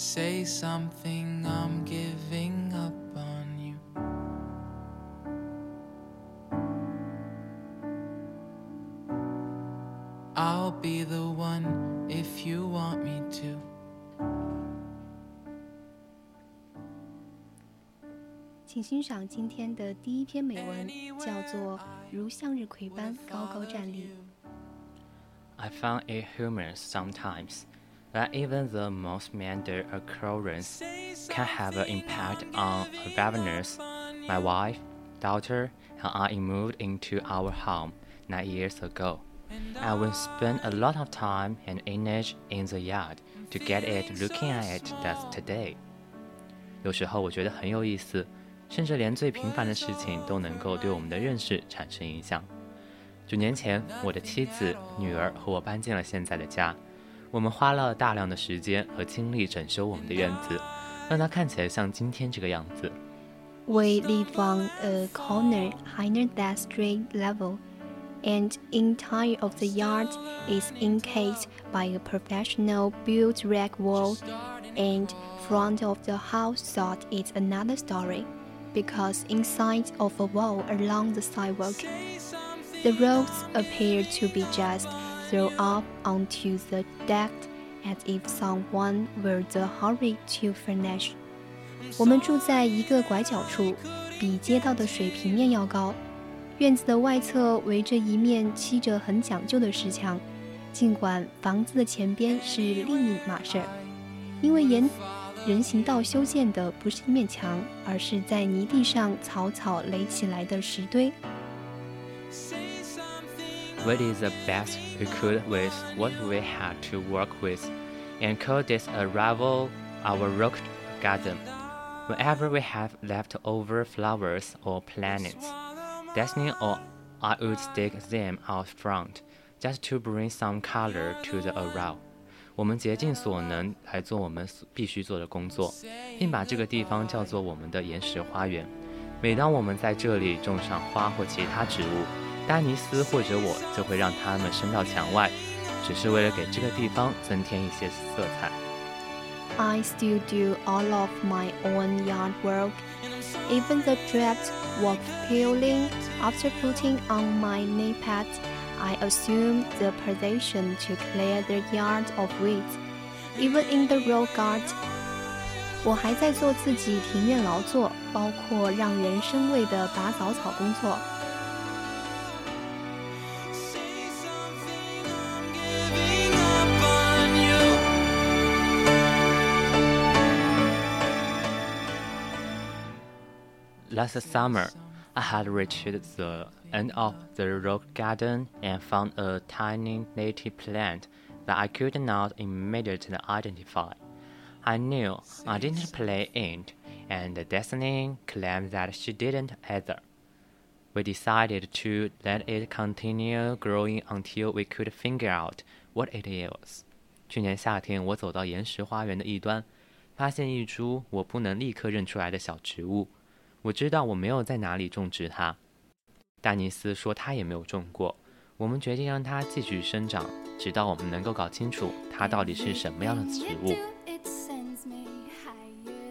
Say something, I'm giving up on you. I'll be the one if you want me to. 请欣赏今天的第一篇美文，叫做《如向日葵般高高站立》。I found it humorous sometimes that even the most mundane occurrence can have an impact on a governess. My wife, daughter, and I moved into our home nine years ago, and we spent a lot of time and energy in the yard to get it looking at it as today. 有时候我觉得很有意思。甚至连最平凡的事情都能够对我们的认识产生影响。九年前，我的妻子、女儿和我搬进了现在的家。 我们花了大量的时间和精力整修我们的院子，让它看起来像今天这个样子。We live on a corner higher than street level, and entire of the yard is encased by a professional built rag wall, and front of the house thought it's another story because inside of a wall along the sidewalk, the roads appear to be just Throw up onto the deck as if someone were the hurry to finish. 我们住在一个拐角处，比街道的水平面要高。院子的外侧围着一面砌着很讲究的石墙，尽管房子的前边是另一码事儿，因为沿人行道修建的不是一面墙，而是在泥地上草草垒起来的石堆。We did the best we could with what we had to work with, and called this a rival our rock garden. Whenever we have leftover flowers or plants, Destiny or I would stick them out front, just to bring some color to the array. 我们竭尽所能来做我们必须做的工作，并把这个地方叫做我们的岩石花园。每当我们在这里种上花或其他植物， 丹尼斯或者我就会让它们伸到墙外，只是为了给这个地方增添一些色彩。I still do all of my own yard work, even the dreaded work peeling after putting on my knee pads. I assume the position to clear the yard of weeds, even in the road garden. 我还在做自己庭院劳作，包括让人生畏的拔草草工作。 Last summer, I had reached the end of the rock garden and found a tiny native plant that I could not immediately identify. I knew I didn't play it, and Destiny claimed that she didn't either. We decided to let it continue growing until we could figure out what it is. 去年夏天，我走到岩石花园的一端，发现一株我不能立刻认出来的小植物。 我知道我没有在哪里种植它。丹尼斯说他也没有种过。我们决定让它继续生长，直到我们能够搞清楚它到底是什么样的植物。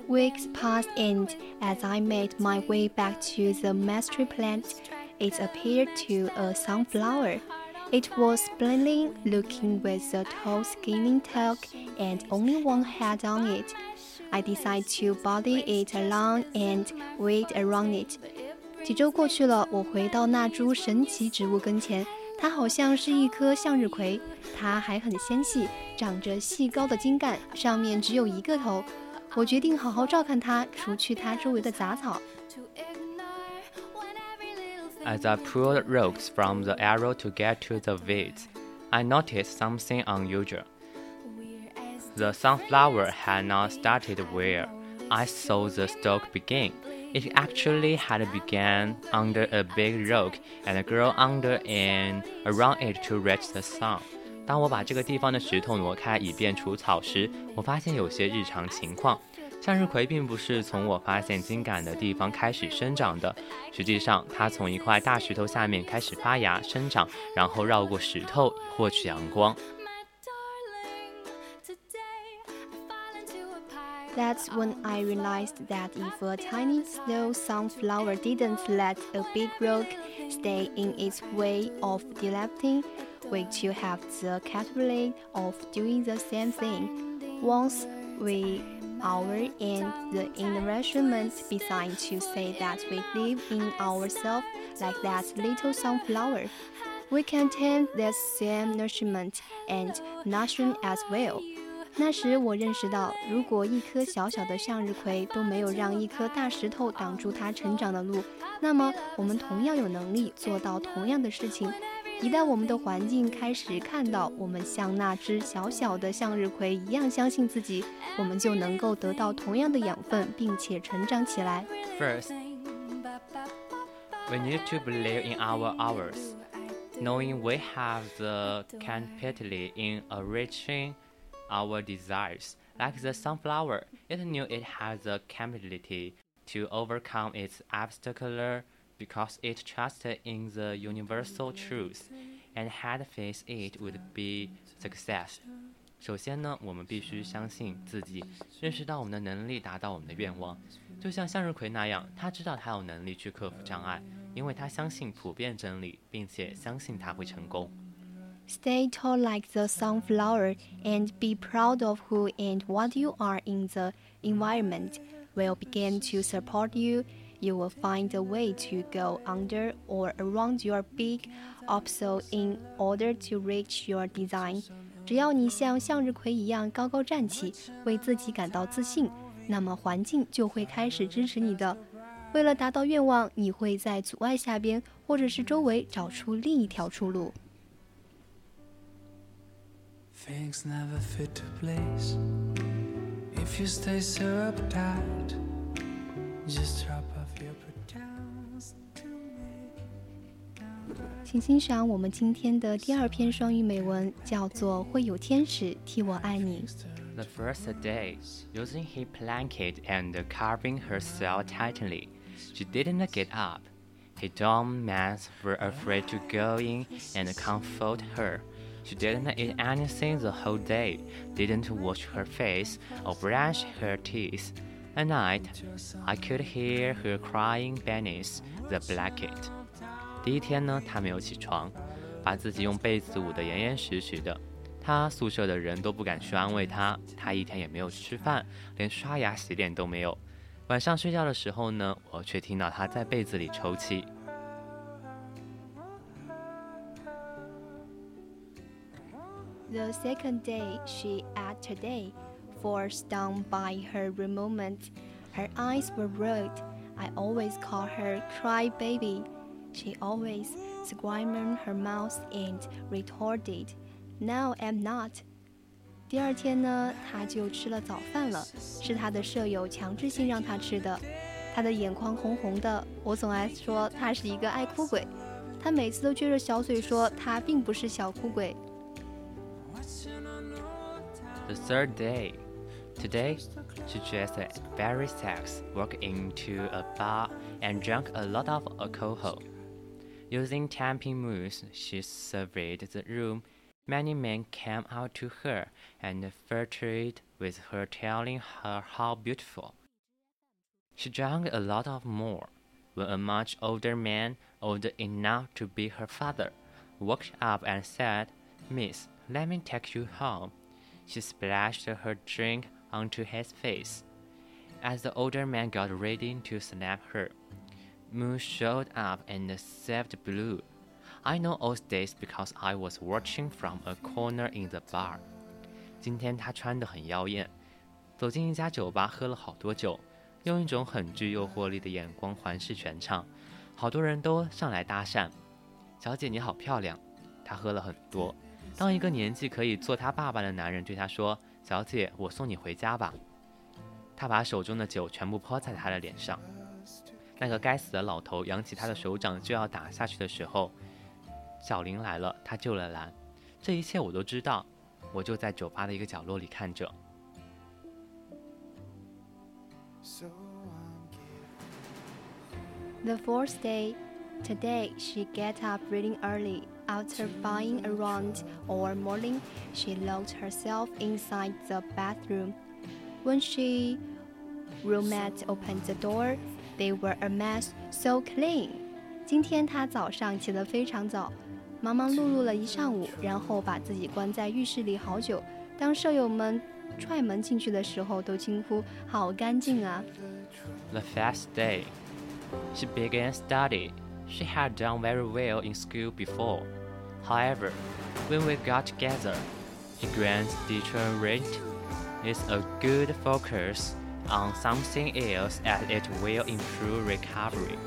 Weeks passed, and as I made my way back to the master plant, it appeared to a sunflower. It was splendid looking with a tall skinny tail and only one head on it. I decided to body it along and wait around it. 几周过去了，我回到那株神奇植物跟前，它好像是一颗向日葵，它还很纤细，长着细高的茎干，上面只有一个头。我决定好好照看它，除去它周围的杂草。As I pulled roots from the arrow to get to the weeds, I noticed something unusual. The sunflower had not started where I saw the stalk begin. It actually had begun under a big rock and grow under and around it to reach the sun. 当我把这个地方的石头挪开以便除草时，我发现有些日常情况。向日葵并不是从我发现茎秆的地方开始生长的，实际上它从一块大石头下面开始发芽生长，然后绕过石头获取阳光。That's when I realized that if a tiny slow sunflower didn't let a big rock stay in its way of developing, we too have the capability of doing the same thing. Once we our and the environment designed to say that we live in ourselves like that little sunflower. We can tend the same nourishment and nourishment as well. 那时我认识到，如果一颗小小的向日葵都没有让一颗大石头挡住它成长的路，那么我们同样有能力做到同样的事情。一旦我们的环境开始看到我们像那只小小的向日葵一样相信自己，我们就能够得到同样的养分，并且成长起来。First, we need to believe in our hours, knowing we have the capacity in a reaching our desires. Like the sunflower, it knew it had the capability to overcome its obstacle because it trusted in the universal truth and had faith it would be success. 首先呢，我们必须相信自己，认识到我们的能力达到我们的愿望。就像向日葵那样，他知道他有能力去克服障碍，因为他相信普遍真理，并且相信他会成功。 Stay tall like the sunflower and be proud of who and what you are in the environment will begin to support you. You will find a way to go under or around your big obstacle in order to reach your design. 只要你像向日葵一样高高站起，为自己感到自信，那么环境就会开始支持你的。为了达到愿望，你会在阻碍下边或者是周围找出另一条出路。 Things never fit to place. If you stay so uptight, just drop off your pretends to me. 请欣赏我们今天的第二篇双语美文，叫做《会有天使替我爱你》。 The first day, using his blanket and carving herself tightly, she didn't get up. His dumb men were afraid to go in and comfort her. She didn't eat anything the whole day, didn't wash her face or brush her teeth. At night, I could hear her crying beneath the blanket. 第一天呢，她没有起床，把自己用被子捂得严严实实的。她宿舍的人都不敢去安慰她，她一天也没有吃饭，连刷牙洗脸都没有。晚上睡觉的时候呢，我却听到她在被子里抽泣。The second day she ate today, forced down by her removement. Her eyes were red. I always call her cry baby. She always squirmed her mouth and retorted, No, I'm not. 第二天呢，她就吃了早饭了，是她的舍友强制性让她吃的。她的眼眶红红的，我总爱说她是一个爱哭鬼。她每次都撅着小嘴说她并不是小哭鬼。 the third day. Today, she dressed very sex, walked into a bar, and drank a lot of alcohol. Using tapping moves, she surveyed the room. Many men came out to her and flirted with her, telling her how beautiful. She drank a lot of more. When a much older man, old enough to be her father, walked up and said, Miss, let me take you home. She splashed her drink onto his face. As the older man got ready to slap her, Moon showed up and saved Blue. I know all this because I was watching from a corner in the bar. 今天她穿得很妖艳，走进一家酒吧喝了好多酒，用一种很具诱惑力的眼光环视全场，好多人都上来搭讪。小姐你好漂亮。她喝了很多。 当一个年纪可以做他爸爸的男人对她说：“小姐，我送你回家吧。他把手中的酒全部泼在他的脸上。那个该死的老头扬起他的手掌就要打下去的时候，小林来了，他救了兰。这一切我都知道，我就在酒吧的一个角落里看着。The fourth day, today she get up really early. After buying around all morning, she locked herself inside the bathroom. When she roommate opened the door, they were a mess, so clean. 今天她早上起得非常早，忙忙碌碌了一上午，然后把自己关在浴室里好久。当舍友们踹门进去的时候，都惊呼：“好干净啊！” The first day, she began study. She had done very well in school before. However, when we got together, she grants determined is a good focus on something else as it will improve recovery.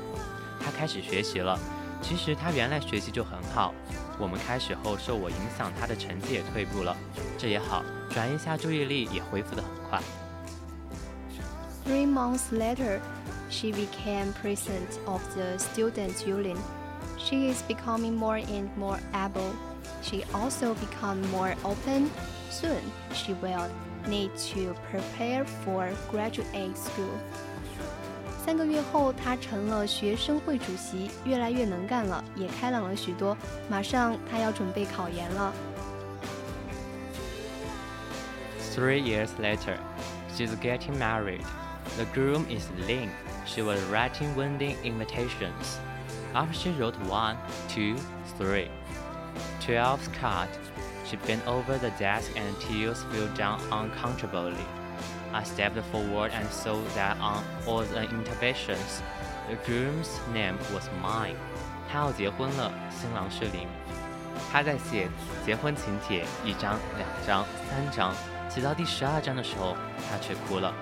她开始学习了。其实她原来学习就很好。我们开始后受我影响，她的成绩也退步了。这也好，转移一下注意力也恢复得很快。 Three months later, she became president of the student union. She is becoming more and more able. She also become more open. Soon, she will need to prepare for graduate school. 三个月后，她成了学生会主席，越来越能干了，也开朗了许多。马上，她要准备考研了。 Three years later, she's getting married. The groom is Lin. She was writing wedding invitations. After she wrote one, two, three, twelve cards, she bent over the desk and tears fell down uncontrollably. I stepped forward and saw that on all the invitations, the groom's name was mine. 他要结婚了，新郎是林。他在写结婚请帖，一张、两张、三张，写到第十二章的时候，他却哭了，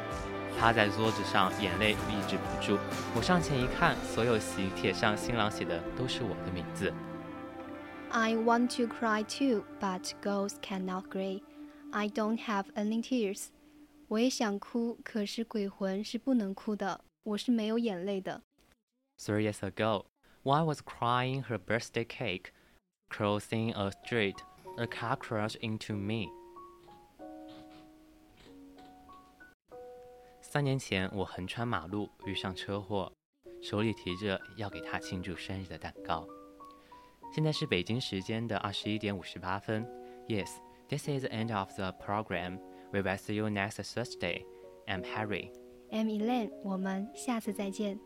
趴在桌子上，眼泪抑制不住。我上前一看，所有喜帖上新郎写的都是我的名字。 I want to cry too, but ghosts cannot cry. I don't have any tears. 我也想哭，可是鬼魂是不能哭的。我是没有眼泪的。 Three years ago, when I was crying her birthday cake, crossing a street, a car crashed into me. 三年前，我横穿马路遇上车祸，手里提着要给他庆祝生日的蛋糕。现在是北京时间的二十一点五十八分。Yes, this is the end of the program. We will see you next Thursday. I'm Harry. I'm Elaine，我们下次再见。